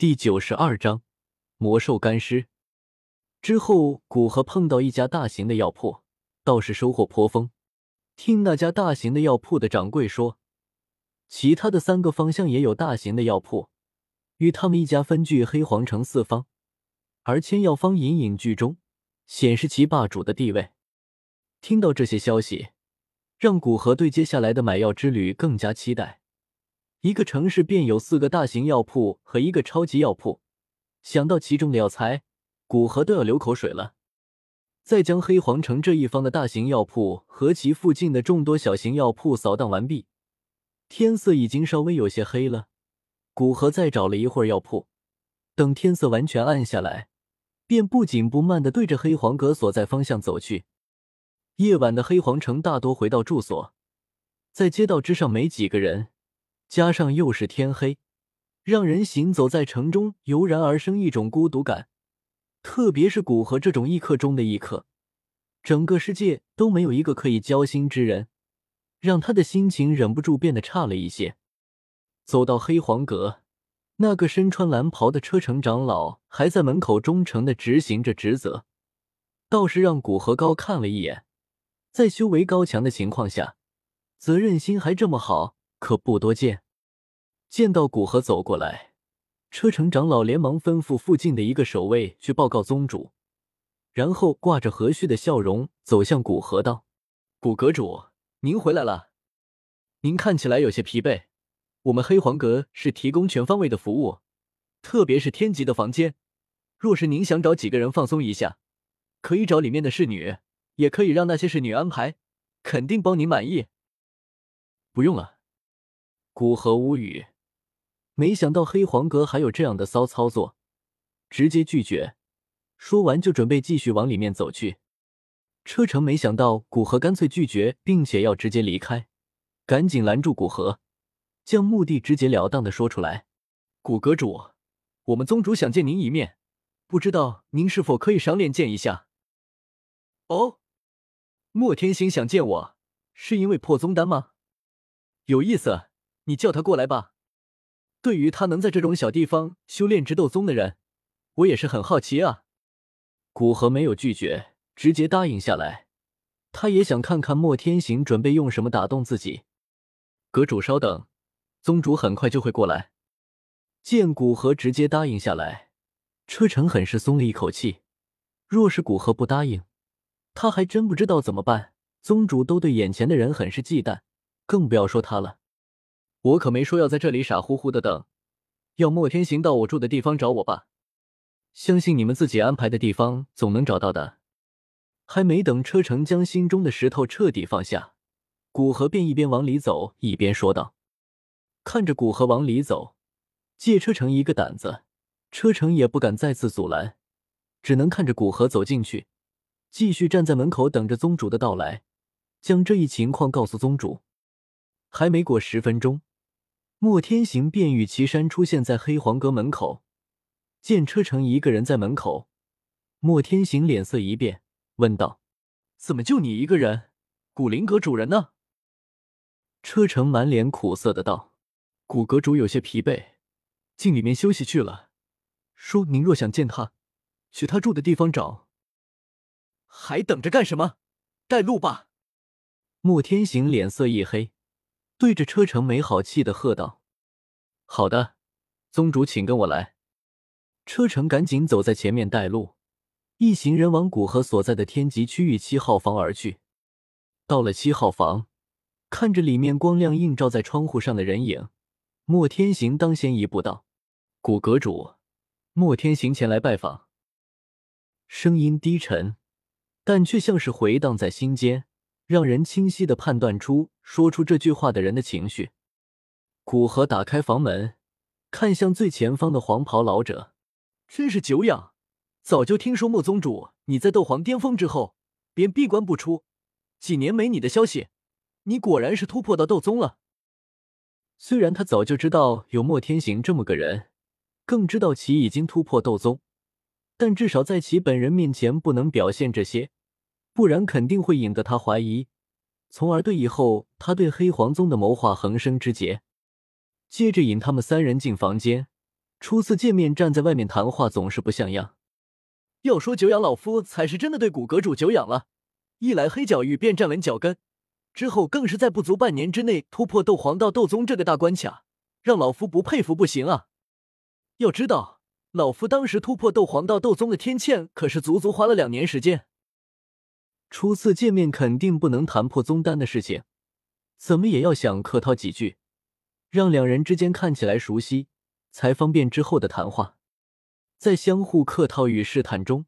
第九十二章魔兽干尸。之后，古河碰到一家大型的药铺，倒是收获颇丰。听那家大型的药铺的掌柜说，其他的三个方向也有大型的药铺，与他们一家分居黑皇城四方，而千药方隐隐居中，显示其霸主的地位。听到这些消息，让古河对接下来的买药之旅更加期待。一个城市便有四个大型药铺和一个超级药铺，想到其中的药材，古河都要流口水了。再将黑皇城这一方的大型药铺和其附近的众多小型药铺扫荡完毕，天色已经稍微有些黑了。古河再找了一会儿药铺，等天色完全暗下来，便不紧不慢的对着黑皇阁所在方向走去。夜晚的黑皇城大多回到住所，在街道之上没几个人。加上又是天黑，让人行走在城中油然而生一种孤独感。特别是古河这种异客中的异客，整个世界都没有一个可以交心之人，让他的心情忍不住变得差了一些。走到黑黄阁，那个身穿蓝袍的车城长老还在门口忠诚的执行着职责，倒是让古河高看了一眼，在修为高强的情况下，责任心还这么好。可不多见。见到古河走过来，车城长老连忙吩咐附近的一个守卫去报告宗主，然后挂着和煦的笑容走向古河道：“古阁主，您回来了。您看起来有些疲惫。我们黑皇阁是提供全方位的服务，特别是天级的房间。若是您想找几个人放松一下，可以找里面的侍女，也可以让那些侍女安排，肯定帮您满意。不用了。”古河无语，没想到黑黄阁还有这样的骚操作，直接拒绝。说完就准备继续往里面走去。车程没想到古河干脆拒绝，并且要直接离开，赶紧拦住古河，将目的直截了当的说出来：“古阁主，我们宗主想见您一面，不知道您是否可以赏脸见一下？”哦，莫天行想见我，是因为破宗丹吗？有意思。你叫他过来吧。对于他能在这种小地方修炼直斗宗的人，我也是很好奇啊。古河没有拒绝，直接答应下来。他也想看看莫天行准备用什么打动自己。阁主稍等，宗主很快就会过来。见古河直接答应下来，车臣很是松了一口气。若是古河不答应，他还真不知道怎么办。宗主都对眼前的人很是忌惮，更不要说他了。我可没说要在这里傻乎乎的等，要莫天行到我住的地方找我吧。相信你们自己安排的地方总能找到的。还没等车程将心中的石头彻底放下，古河便一边往里走一边说道：“看着古河往里走，借车程一个胆子，车程也不敢再次阻拦，只能看着古河走进去，继续站在门口等着宗主的到来，将这一情况告诉宗主。还没过十分钟。”莫天行便与岐山出现在黑黄阁门口，见车成一个人在门口，莫天行脸色一变，问道：“怎么就你一个人？古灵阁主人呢？”车成满脸苦涩的道：“古阁主有些疲惫，进里面休息去了。说您若想见他，去他住的地方找。还等着干什么？带路吧！”莫天行脸色一黑。对着车程没好气的喝道：“好的，宗主，请跟我来。”车程赶紧走在前面带路，一行人往古河所在的天极区域七号房而去。到了七号房，看着里面光亮映照在窗户上的人影，莫天行当先一步道：“古阁主，莫天行前来拜访。”声音低沉，但却像是回荡在心间。让人清晰的判断出说出这句话的人的情绪。古河打开房门，看向最前方的黄袍老者，真是久仰。早就听说莫宗主你在斗皇巅峰之后便闭关不出，几年没你的消息，你果然是突破到斗宗了。虽然他早就知道有莫天行这么个人，更知道其已经突破斗宗，但至少在其本人面前不能表现这些。不然肯定会引得他怀疑，从而对以后他对黑皇宗的谋划横生枝节。接着引他们三人进房间，初次见面站在外面谈话总是不像样。要说久仰，老夫才是真的对古阁主久仰了。一来黑角域便站稳脚跟，之后更是在不足半年之内突破斗皇道斗宗这个大关卡，让老夫不佩服不行啊！要知道，老夫当时突破斗皇道斗宗的天堑，可是足足花了两年时间。初次见面肯定不能谈破宗丹的事情，怎么也要想客套几句，让两人之间看起来熟悉，才方便之后的谈话。在相互客套与试探中，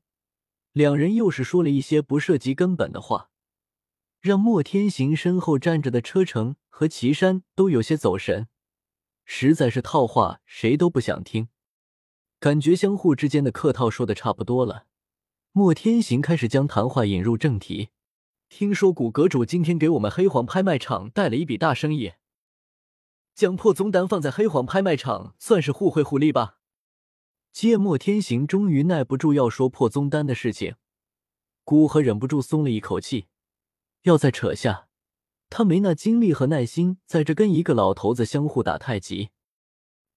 两人又是说了一些不涉及根本的话，让莫天行身后站着的车程和岐山都有些走神。实在是套话，谁都不想听。感觉相互之间的客套说的差不多了，莫天行开始将谈话引入正题。听说古阁主今天给我们黑黄拍卖场带了一笔大生意，将破宗丹放在黑黄拍卖场，算是互惠互利吧。芥末天行终于耐不住要说破宗丹的事情，古河忍不住松了一口气。要再扯下，他没那精力和耐心在这跟一个老头子相互打太极。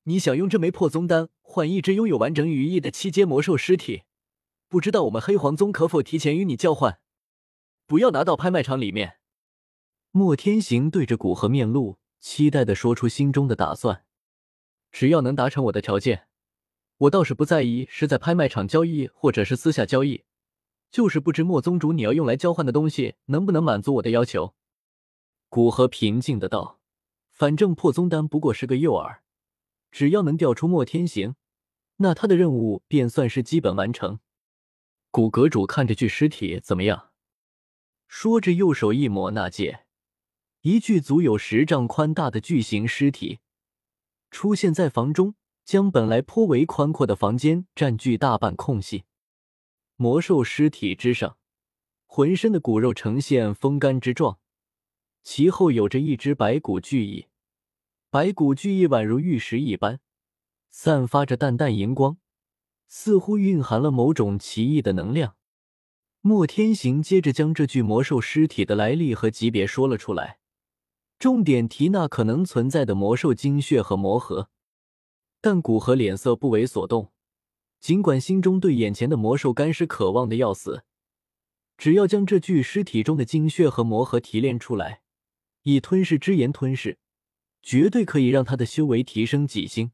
你想用这枚破宗丹换一只拥有完整羽翼的七阶魔兽尸体？不知道我们黑皇宗可否提前与你交换？不要拿到拍卖场里面。莫天行对着古河面露期待的说出心中的打算，只要能达成我的条件。我倒是不在意是在拍卖场交易，或者是私下交易，就是不知莫宗主你要用来交换的东西能不能满足我的要求。古河平静的道：“反正破宗丹不过是个诱饵，只要能调出莫天行，那他的任务便算是基本完成。”古阁主看这具尸体怎么样？说着，右手一抹那界，一具足有十丈宽大的巨型尸体出现在房中。将本来颇为宽阔的房间占据大半空隙。魔兽尸体之上，浑身的骨肉呈现风干之状，其后有着一只白骨巨翼，白骨巨翼宛如玉石一般，散发着淡淡荧光，似乎蕴含了某种奇异的能量。莫天行接着将这具魔兽尸体的来历和级别说了出来，重点提那可能存在的魔兽精血和魔核。但古河脸色不为所动，尽管心中对眼前的魔兽干尸渴望的要死，只要将这具尸体中的精血和魔核提炼出来，以吞噬之炎吞噬，绝对可以让他的修为提升几星。